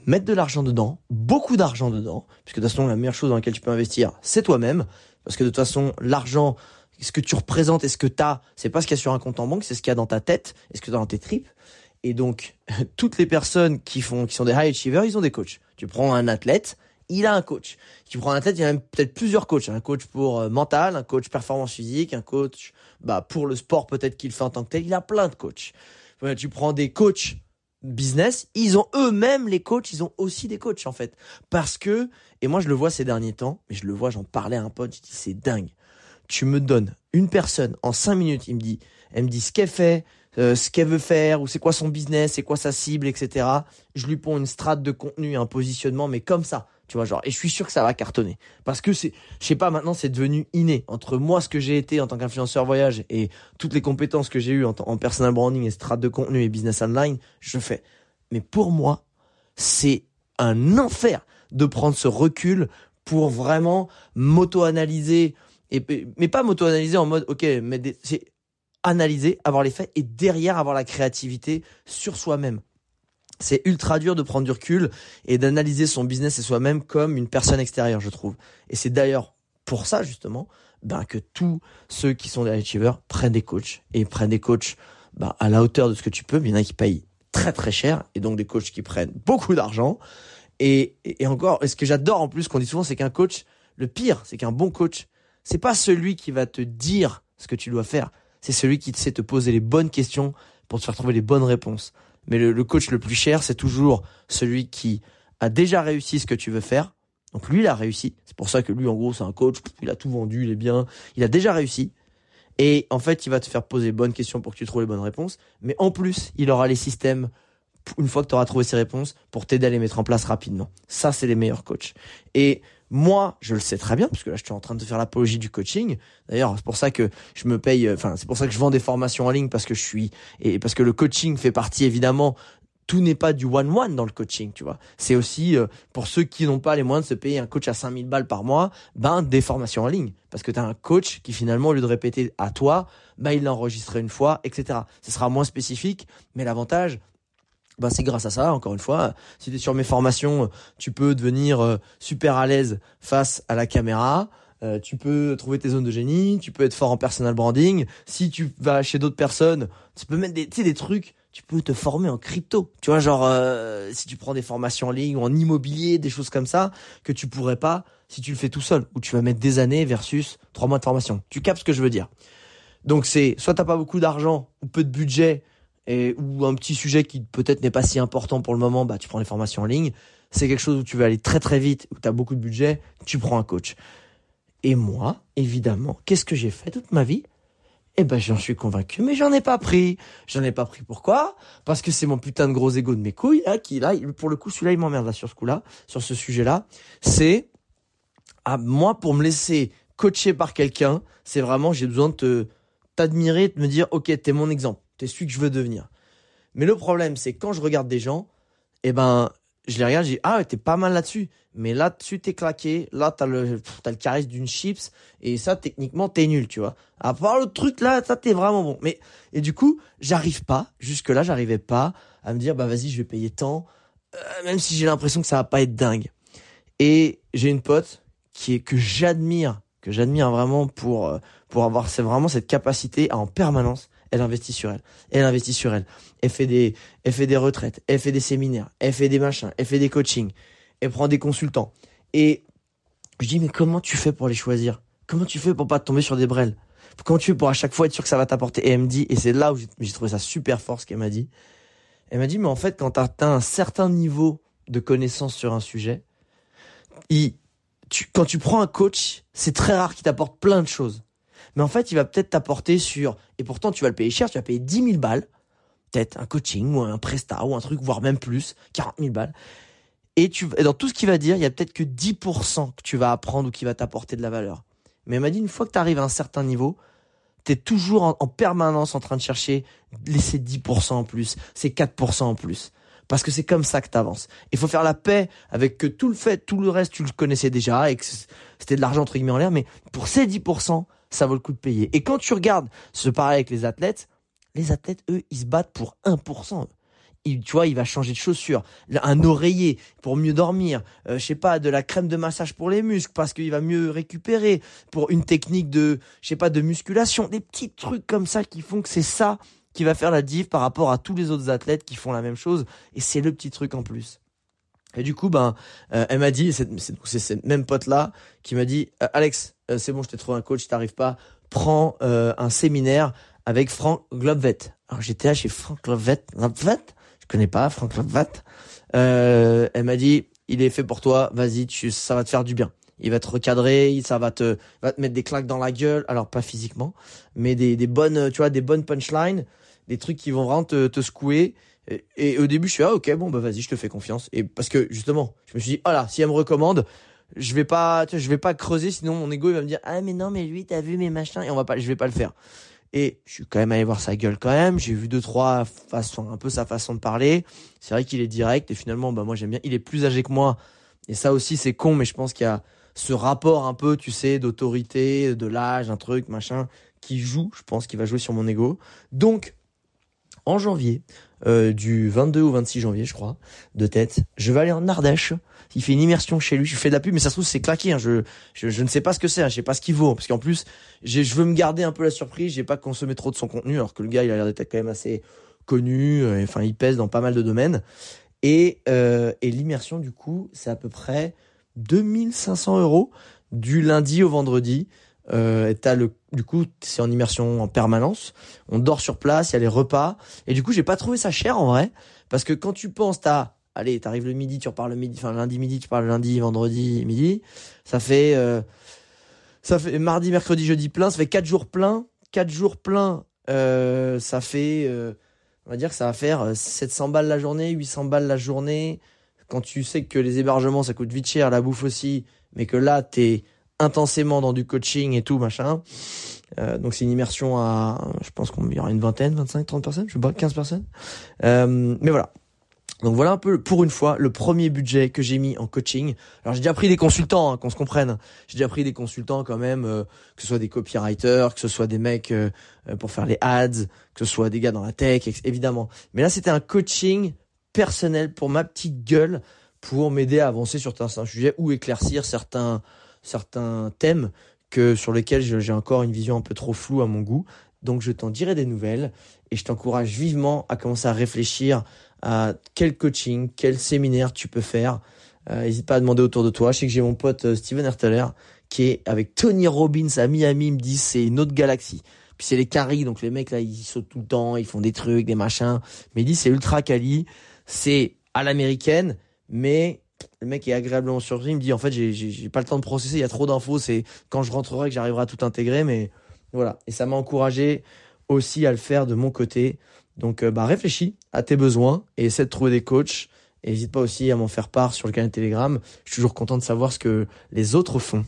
mettent de l'argent dedans, beaucoup d'argent dedans, puisque de toute façon la meilleure chose dans laquelle tu peux investir, c'est toi-même, parce que de toute façon l'argent, ce que tu représentes et ce que tu as, c'est pas ce qu'il y a sur un compte en banque, c'est ce qu'il y a dans ta tête et ce que tu as dans tes tripes. Et donc, toutes les personnes qui font, qui sont des high achievers, ils ont des coachs. Tu prends un athlète, il a un coach. Tu prends un athlète, il y a peut-être plusieurs coachs. Un coach pour euh, mental, un coach performance physique, un coach, bah, pour le sport peut-être qu'il fait en tant que tel. Il a plein de coachs. tu prends des coachs business, ils ont eux-mêmes les coachs, ils ont aussi des coachs en fait. Parce que, et moi je le vois ces derniers temps, mais je le vois, j'en parlais à un pote, je dis c'est dingue. Tu me donnes une personne en cinq minutes, il me dit, elle me dit ce qu'elle fait, euh, ce qu'elle veut faire, ou c'est quoi son business, c'est quoi sa cible, etc. Je lui ponds une strate de contenu, un positionnement, mais comme ça, tu vois, genre, et je suis sûr que ça va cartonner. Parce que c'est, je sais pas, maintenant c'est devenu inné. Entre moi, ce que j'ai été en tant qu'influenceur voyage et toutes les compétences que j'ai eues en, en personal branding et strate de contenu et business online, je fais. Mais pour moi, c'est un enfer de prendre ce recul pour vraiment m'auto-analyser et mais pas m'auto-analyser en mode ok mais c'est analyser, avoir les faits et derrière avoir la créativité sur soi-même. C'est ultra dur de prendre du recul et d'analyser son business et soi-même comme une personne extérieure, je trouve. Et c'est d'ailleurs pour ça, justement, ben, que tous ceux qui sont des achievers prennent des coachs et prennent des coachs ben, à la hauteur de ce que tu peux. Mais il y en a qui payent très très cher et donc des coachs qui prennent beaucoup d'argent. Et, et, encore, ce que j'adore en plus qu'on dit souvent, c'est qu'un coach, le pire, c'est qu'un bon coach, c'est pas celui qui va te dire ce que tu dois faire, c'est celui qui sait te poser les bonnes questions pour te faire trouver les bonnes réponses. Mais le, coach le plus cher, c'est toujours celui qui a déjà réussi ce que tu veux faire. Donc lui, il a réussi. C'est pour ça que lui, en gros, c'est un coach. Il a tout vendu, il est bien. Il a déjà réussi. Et en fait, il va te faire poser les bonnes questions pour que tu trouves les bonnes réponses. Mais en plus, il aura les systèmes, une fois que tu auras trouvé ces réponses, pour t'aider à les mettre en place rapidement. Ça, c'est les meilleurs coachs. Et moi, je le sais très bien, parce que là, je suis en train de faire l'apologie du coaching. D'ailleurs, c'est pour ça que je me paye, enfin, c'est pour ça que je vends des formations en ligne, parce que je suis, et parce que le coaching fait partie évidemment tout n'est pas du one-one dans le coaching, tu vois. C'est aussi, euh, pour ceux qui n'ont pas les moyens de se payer un coach à 5000 balles par mois, ben, des formations en ligne. Parce que tu as un coach qui finalement, au lieu de répéter à toi, ben, il l'a enregistré une fois, etc. Ce sera moins spécifique, mais l'avantage, ben, c'est grâce à ça, encore une fois. Si tu es sur mes formations, tu peux devenir euh, super à l'aise face à la caméra. Euh, tu peux trouver tes zones de génie, tu peux être fort en personal branding. Si tu vas chez d'autres personnes, tu peux mettre des, des trucs tu peux te former en crypto. Tu vois, genre, euh, si tu prends des formations en ligne ou en immobilier, des choses comme ça, que tu pourrais pas si tu le fais tout seul, où tu vas mettre des années versus trois mois de formation. Tu captes ce que je veux dire. Donc c'est, soit t'as pas beaucoup d'argent ou peu de budget, et, ou un petit sujet qui peut-être n'est pas si important pour le moment, bah tu prends les formations en ligne. C'est quelque chose où tu veux aller très très vite, où tu as beaucoup de budget, tu prends un coach. Et moi, évidemment, qu'est-ce que j'ai fait toute ma vie? Eh ben, j'en suis convaincu, mais j'en ai pas pris. J'en ai pas pris pourquoi? Parce que c'est mon putain de gros ego de mes couilles, qui, là, pour le coup, celui-là, il m'emmerde, là, sur ce coup-là, sur ce sujet-là. C'est, à moi, pour me laisser coacher par quelqu'un, c'est vraiment, j'ai besoin de te, t'admirer, de me dire, ok, t'es mon exemple. T'es celui que je veux devenir. Mais le problème, c'est quand je regarde des gens, eh ben, je les regarde, je dis, ah, t'es pas mal là-dessus. Mais là-dessus, t'es claqué. Là, t'as le, t'as le d'une chips. Et ça, techniquement, t'es nul, tu vois. À part le truc là, ça, t'es vraiment bon. Mais, et du coup, j'arrive pas. Jusque là, j'arrivais pas à me dire, bah, vas-y, je vais payer tant. Euh, même si j'ai l'impression que ça va pas être dingue. Et j'ai une pote qui est, que j'admire, que j'admire vraiment pour, euh, pour avoir, c'est vraiment cette capacité à en permanence elle investit sur elle. Elle investit sur elle. Elle fait des, elle fait des retraites, elle fait des séminaires, elle fait des machins, elle fait des coachings, elle prend des consultants. Et je dis, mais comment tu fais pour les choisir? Comment tu fais pour pas tomber sur des brels? Comment tu fais pour à chaque fois être sûr que ça va t'apporter? Et elle me dit, et c'est là où j'ai trouvé ça super fort ce qu'elle m'a dit. Elle m'a dit, mais en fait, quand tu atteint un certain niveau de connaissance sur un sujet, tu, quand tu prends un coach, c'est très rare qu'il t'apporte plein de choses mais en fait, il va peut-être t'apporter sur, et pourtant tu vas le payer cher, tu vas payer 10 000 balles, peut-être un coaching ou un prestat ou un truc, voire même plus, 40 000 balles. Et, tu, et dans tout ce qu'il va dire, il y a peut-être que 10% que tu vas apprendre ou qui va t'apporter de la valeur. Mais il m'a dit, une fois que tu arrives à un certain niveau, tu es toujours en, en, permanence en train de chercher laisser 10% en plus, c'est 4% en plus. Parce que c'est comme ça que tu avances. Il faut faire la paix avec que tout le fait, tout le reste, tu le connaissais déjà et que c'était de l'argent entre guillemets en l'air. Mais pour ces 10%, ça vaut le coup de payer. Et quand tu regardes ce pareil avec les athlètes, les athlètes, eux, ils se battent pour 1%. tu vois, il va changer de chaussure, un oreiller pour mieux dormir, euh, je sais pas, de la crème de massage pour les muscles parce qu'il va mieux récupérer, pour une technique de, je sais pas, de musculation, des petits trucs comme ça qui font que c'est ça qui va faire la diff par rapport à tous les autres athlètes qui font la même chose et c'est le petit truc en plus. Et du coup, ben, euh, elle m'a dit, c'est cette même pote là qui m'a dit, euh, Alex, euh, c'est bon, je t'ai trouvé un coach, t'arrives pas, prends un séminaire avec Franck Globvet. Alors j'étais là chez Franck Globvet, Globvet, je connais pas Franck Globvet. elle m'a dit, il est fait pour toi, vas-y, tu, ça va te faire du bien. Il va te recadrer, ça va te, va te mettre des claques dans la gueule, alors pas physiquement, mais des, des bonnes, tu vois, des bonnes punchlines, des trucs qui vont vraiment te, te secouer et, au début, je suis ah ok bon bah vas-y, je te fais confiance. Et parce que justement, je me suis dit oh là, si elle me recommande, je vais pas, je vais pas creuser, sinon mon ego il va me dire ah mais non mais lui t'as vu mes machins et on va pas, je vais pas le faire. Et je suis quand même allé voir sa gueule quand même. J'ai vu deux trois façons, un peu sa façon de parler. C'est vrai qu'il est direct et finalement bah moi j'aime bien. Il est plus âgé que moi et ça aussi c'est con, mais je pense qu'il y a ce rapport un peu, tu sais, d'autorité, de l'âge, un truc machin qui joue. Je pense qu'il va jouer sur mon ego. Donc en janvier, euh, du 22 au 26 janvier, je crois, de tête. Je vais aller en Ardèche. Il fait une immersion chez lui. Je fais de la pub, mais ça se trouve c'est claqué. Hein. Je, je, ne sais pas ce que c'est. Hein. Je sais pas ce qu'il vaut, parce qu'en plus, je veux me garder un peu la surprise. J'ai pas consommé trop de son contenu, alors que le gars, il a l'air d'être quand même assez connu. euh, Enfin, il pèse dans pas mal de domaines. Et, euh, et l'immersion, du coup, c'est à peu près 2500 euros du lundi au vendredi. Euh, t'as le, du coup, c'est en immersion en permanence. On dort sur place, il y a les repas. Et du coup, j'ai pas trouvé ça cher en vrai. Parce que quand tu penses, t'as, allez, t'arrives le midi, tu repars le midi, enfin lundi midi, tu pars le lundi, vendredi midi. Ça fait, euh, ça fait mardi, mercredi, jeudi plein. Ça fait quatre jours pleins. Quatre jours pleins, euh, ça fait, euh, on va dire que ça va faire euh, 700 balles la journée, 800 balles la journée. Quand tu sais que les hébergements, ça coûte vite cher, la bouffe aussi, mais que là, t'es intensément dans du coaching et tout, machin. Donc c'est une immersion à, je pense qu'il y aura une vingtaine, 25, 30 personnes, je sais pas, 15 personnes. Mais voilà. Donc voilà un peu, pour une fois, le premier budget que j'ai mis en coaching. Alors j'ai déjà pris des consultants, hein, qu'on se comprenne. J'ai déjà pris des consultants quand même, euh, que ce soit des copywriters, que ce soit des mecs euh, euh, pour faire les ads, que ce soit des gars dans la tech, évidemment. Mais là c'était un coaching personnel pour ma petite gueule, pour m'aider à avancer sur certains sujets ou éclaircir certains certains thèmes que sur lesquels j'ai encore une vision un peu trop floue à mon goût. Donc je t'en dirai des nouvelles et je t'encourage vivement à commencer à réfléchir à quel coaching, quel séminaire tu peux faire. Euh, N'hésite pas à demander autour de toi. Je sais que j'ai mon pote euh, Steven Herteler qui est avec Tony Robbins à Miami. Il me dit c'est une autre galaxie. Puis c'est les caries, donc les mecs là ils sautent tout le temps, ils font des trucs, des machins. Mais il dit c'est ultra quali, c'est à l'américaine, mais le mec est agréablement surpris. Il me dit en fait j'ai pas le temps de processer, il y a trop d'infos. C'est quand je rentrerai que j'arriverai à tout intégrer, mais voilà. Et ça m'a encouragé aussi à le faire de mon côté. Donc euh, bah réfléchis à tes besoins et essaie de trouver des coachs. Et n'hésite pas aussi à m'en faire part sur le canal Telegram. Je suis toujours content de savoir ce que les autres font.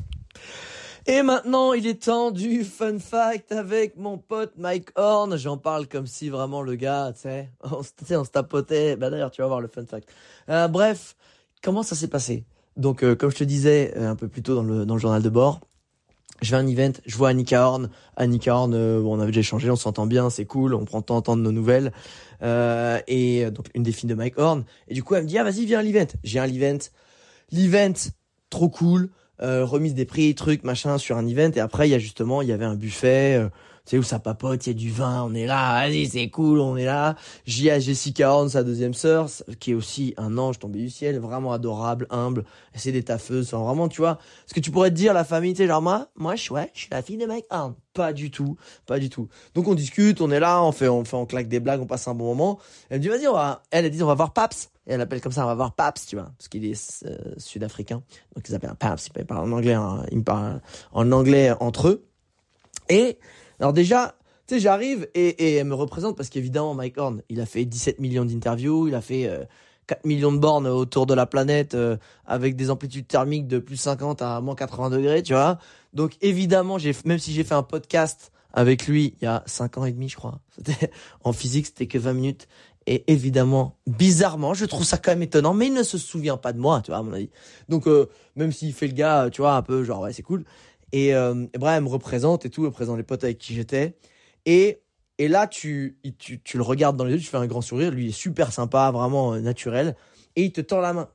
Et maintenant, il est temps du fun fact avec mon pote Mike Horn. J'en parle comme si vraiment le gars, tu sais, on, se- tapotait. Bah d'ailleurs, tu vas voir le fun fact. Euh, bref, comment ça s'est passé? Donc, euh, comme je te disais un peu plus tôt dans le journal de bord, je vais à un event, je vois Annika Horn. Annika Horn, euh, on avait déjà échangé, on s'entend bien, c'est cool, on prend le temps d'entendre nos nouvelles. Euh, et euh, donc, une des filles de Mike Horn. Et du coup, elle me dit, ah, vas-y, viens à l'event. J'ai un l'event. L'event, trop cool. Remise des prix, trucs, machin, sur un event. Et après, il y a justement, il y avait un buffet, tu sais, où ça papote, il y a du vin, on est là, vas-y, c'est cool, on est là. J'y ai Jessica Horn, sa deuxième sœur, qui est aussi un ange tombé du ciel, vraiment adorable, humble, c'est des taffeuses, enfin, vraiment, tu vois, ce que tu pourrais te dire, la famille, tu sais, genre, moi, moi, je ouais, je suis la fille de Mike Horn. Pas du tout, pas du tout. Donc, on discute, on est là, on fait, on fait, on claque des blagues, on passe un bon moment. Elle me dit, vas-y, on va, elle, dit, on va voir Paps. Et elle appelle comme ça, on va voir Paps, tu vois, parce qu'il est euh, sud-africain. Donc, ils appellent Paps, ils parlent en anglais, hein, ils parlent en anglais entre eux. Et, alors déjà, tu sais, j'arrive et, et elle me représente parce qu'évidemment, Mike Horn, il a fait 17 millions d'interviews, il a fait euh, 4 millions de bornes autour de la planète euh, avec des amplitudes thermiques de plus 50 à moins 80 degrés, tu vois. Donc évidemment, j'ai même si j'ai fait un podcast avec lui il y a 5 ans et demi, je crois. C'était en physique, c'était que 20 minutes. Et évidemment, bizarrement, je trouve ça quand même étonnant, mais il ne se souvient pas de moi, tu vois, à mon avis. Donc, euh, même s'il fait le gars, tu vois, un peu genre, ouais, c'est cool. Et, euh, me représente et tout, elle présente les potes avec qui j'étais. Et, et là, tu, tu, tu le regardes dans les yeux, tu fais un grand sourire, lui il est super sympa, vraiment euh, naturel, et il te tend la main.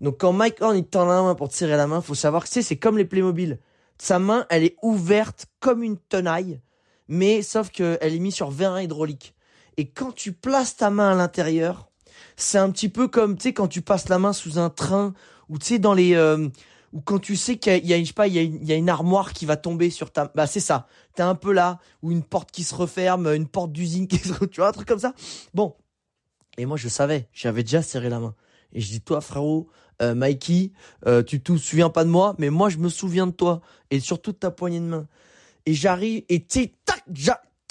Donc quand Mike Horn il te tend la main pour te serrer la main, faut savoir que sais, c'est comme les Playmobil. Sa main, elle est ouverte comme une tenaille, mais sauf qu'elle est mise sur vérin hydraulique. Et quand tu places ta main à l'intérieur, c'est un petit peu comme, tu sais, quand tu passes la main sous un train, ou tu sais, dans les... euh, ou quand tu sais qu'il y a, une, armoire qui va tomber sur ta... Bah c'est ça, t'es un peu là, ou une porte qui se referme, une porte d'usine qui se... Tu vois, un truc comme ça Bon. Et moi, je savais, j'avais déjà serré la main. Et je dis, toi, frérot, euh, Mikey, euh, tu te souviens pas de moi, mais moi, je me souviens de toi. Et surtout de ta poignée de main. Et j'arrive, et tu tac,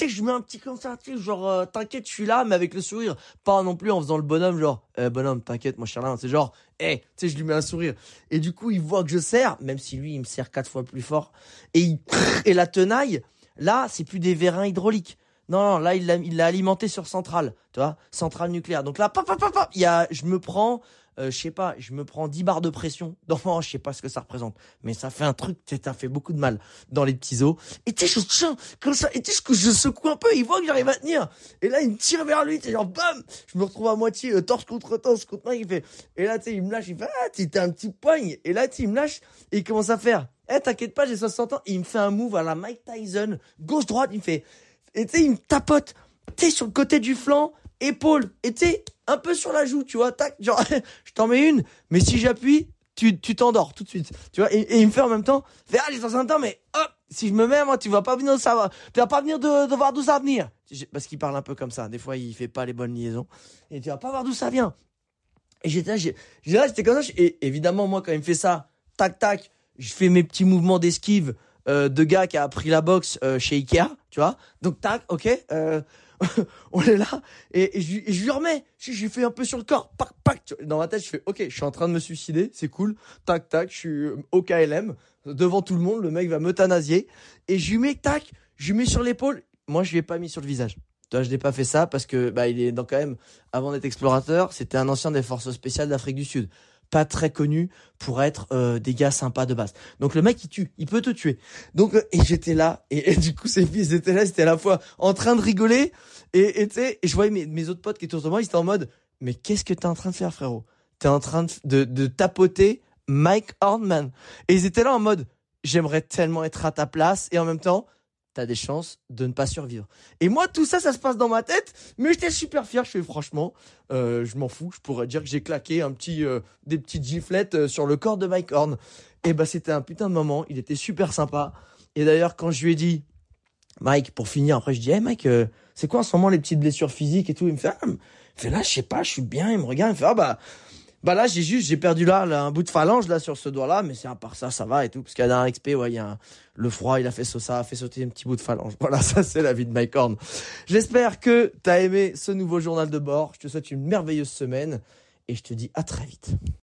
je mets un petit comme ça, tu genre, euh, t'inquiète, je suis là, mais avec le sourire. Pas non plus en faisant le bonhomme, genre, eh, bonhomme, t'inquiète, moi, je suis là. C'est genre, eh, tu sais, je lui mets un sourire. Et du coup, il voit que je serre, même si lui, il me serre quatre fois plus fort. Et il, et la tenaille, là, c'est plus des vérins hydrauliques. Non, non, là, il l'a, il l'a alimenté sur centrale, tu vois, centrale nucléaire. Donc là, pop, pop, pop, pop, il y a, je me prends, euh, je sais pas, je me prends 10 barres de pression. Non, je sais pas ce que ça représente, mais ça fait un truc, ça fait beaucoup de mal dans les petits os. Et tu sais, je tiens, comme ça, et tu sais, je secoue un peu, il voit que j'arrive à tenir. Et là, il me tire vers lui, sais, genre, bam! Je me retrouve à moitié, euh, torse contre torse contre main, il fait, et là, tu sais, il me lâche, il fait, ah, t'as un petit poigne. Et là, tu il me lâche, et il commence à faire, eh, t'inquiète pas, j'ai 60 ans. Il me fait un move à la Mike Tyson, gauche-droite, il me fait, et tu sais, il me tapote, tu sais, sur le côté du flanc, épaule, et tu sais, un peu sur la joue, tu vois, tac, genre, je t'en mets une, mais si j'appuie, tu, tu t'endors tout de suite, tu vois, et, il me fait en même temps, fait, allez, dans un temps, mais hop, si je me mets, moi, tu vas pas venir de savoir, tu vas pas venir de, de voir d'où ça va venir. Parce qu'il parle un peu comme ça, des fois, il fait pas les bonnes liaisons, et tu vas pas voir d'où ça vient. Et j'étais là, j'étais comme ça, et évidemment, moi, quand il me fait ça, tac, tac, je fais mes petits mouvements d'esquive, euh, de gars qui a appris la boxe euh, chez Ikea, tu vois. Donc tac, ok, euh, on est là et, je, lui remets. Je, lui fais un peu sur le corps, pac, pac. Dans ma tête, je fais ok, je suis en train de me suicider, c'est cool. Tac, tac, je suis au KLM devant tout le monde, le mec va m'euthanasier et je lui mets tac, je lui mets sur l'épaule. Moi, je lui ai pas mis sur le visage. Toi, je n'ai pas fait ça parce que bah il est dans quand même avant d'être explorateur, c'était un ancien des forces spéciales d'Afrique du Sud pas très connu pour être euh, des gars sympas de base. Donc le mec il tue, il peut te tuer. Donc euh, et j'étais là. Et, du coup ces filles étaient là, c'était à la fois en train de rigoler. Et sais et je voyais mes, autres potes qui étaient autour de moi, ils étaient en mode mais qu'est-ce que t'es en train de faire frérot? T'es en train de, de, de tapoter Mike Hornman et ils étaient là en mode j'aimerais tellement être à ta place. Et en même temps t'as des chances de ne pas survivre. Et moi, tout ça, ça se passe dans ma tête, mais j'étais super fier. Je fais franchement, euh, je m'en fous. Je pourrais dire que j'ai claqué un petit, euh, des petites giflettes euh, sur le corps de Mike Horn. Et bah, c'était un putain de moment. Il était super sympa. Et d'ailleurs, quand je lui ai dit, Mike, pour finir, après, je dis, hey Mike, c'est quoi en ce moment les petites blessures physiques et tout? Il me fait, ah, il me fait là, je sais pas, je suis bien. Il me regarde, il me fait, ah bah bah là, j'ai juste, j'ai perdu là, un bout de phalange là sur ce doigt-là, mais c'est à part ça, ça va et tout. Parce qu'à un XP, ouais, il y a le froid, il a fait ça, a fait sauter un petit bout de phalange. Voilà, ça c'est la vie de Mike Horn. J'espère que t'as aimé ce nouveau journal de bord. Je te souhaite une merveilleuse semaine et je te dis à très vite.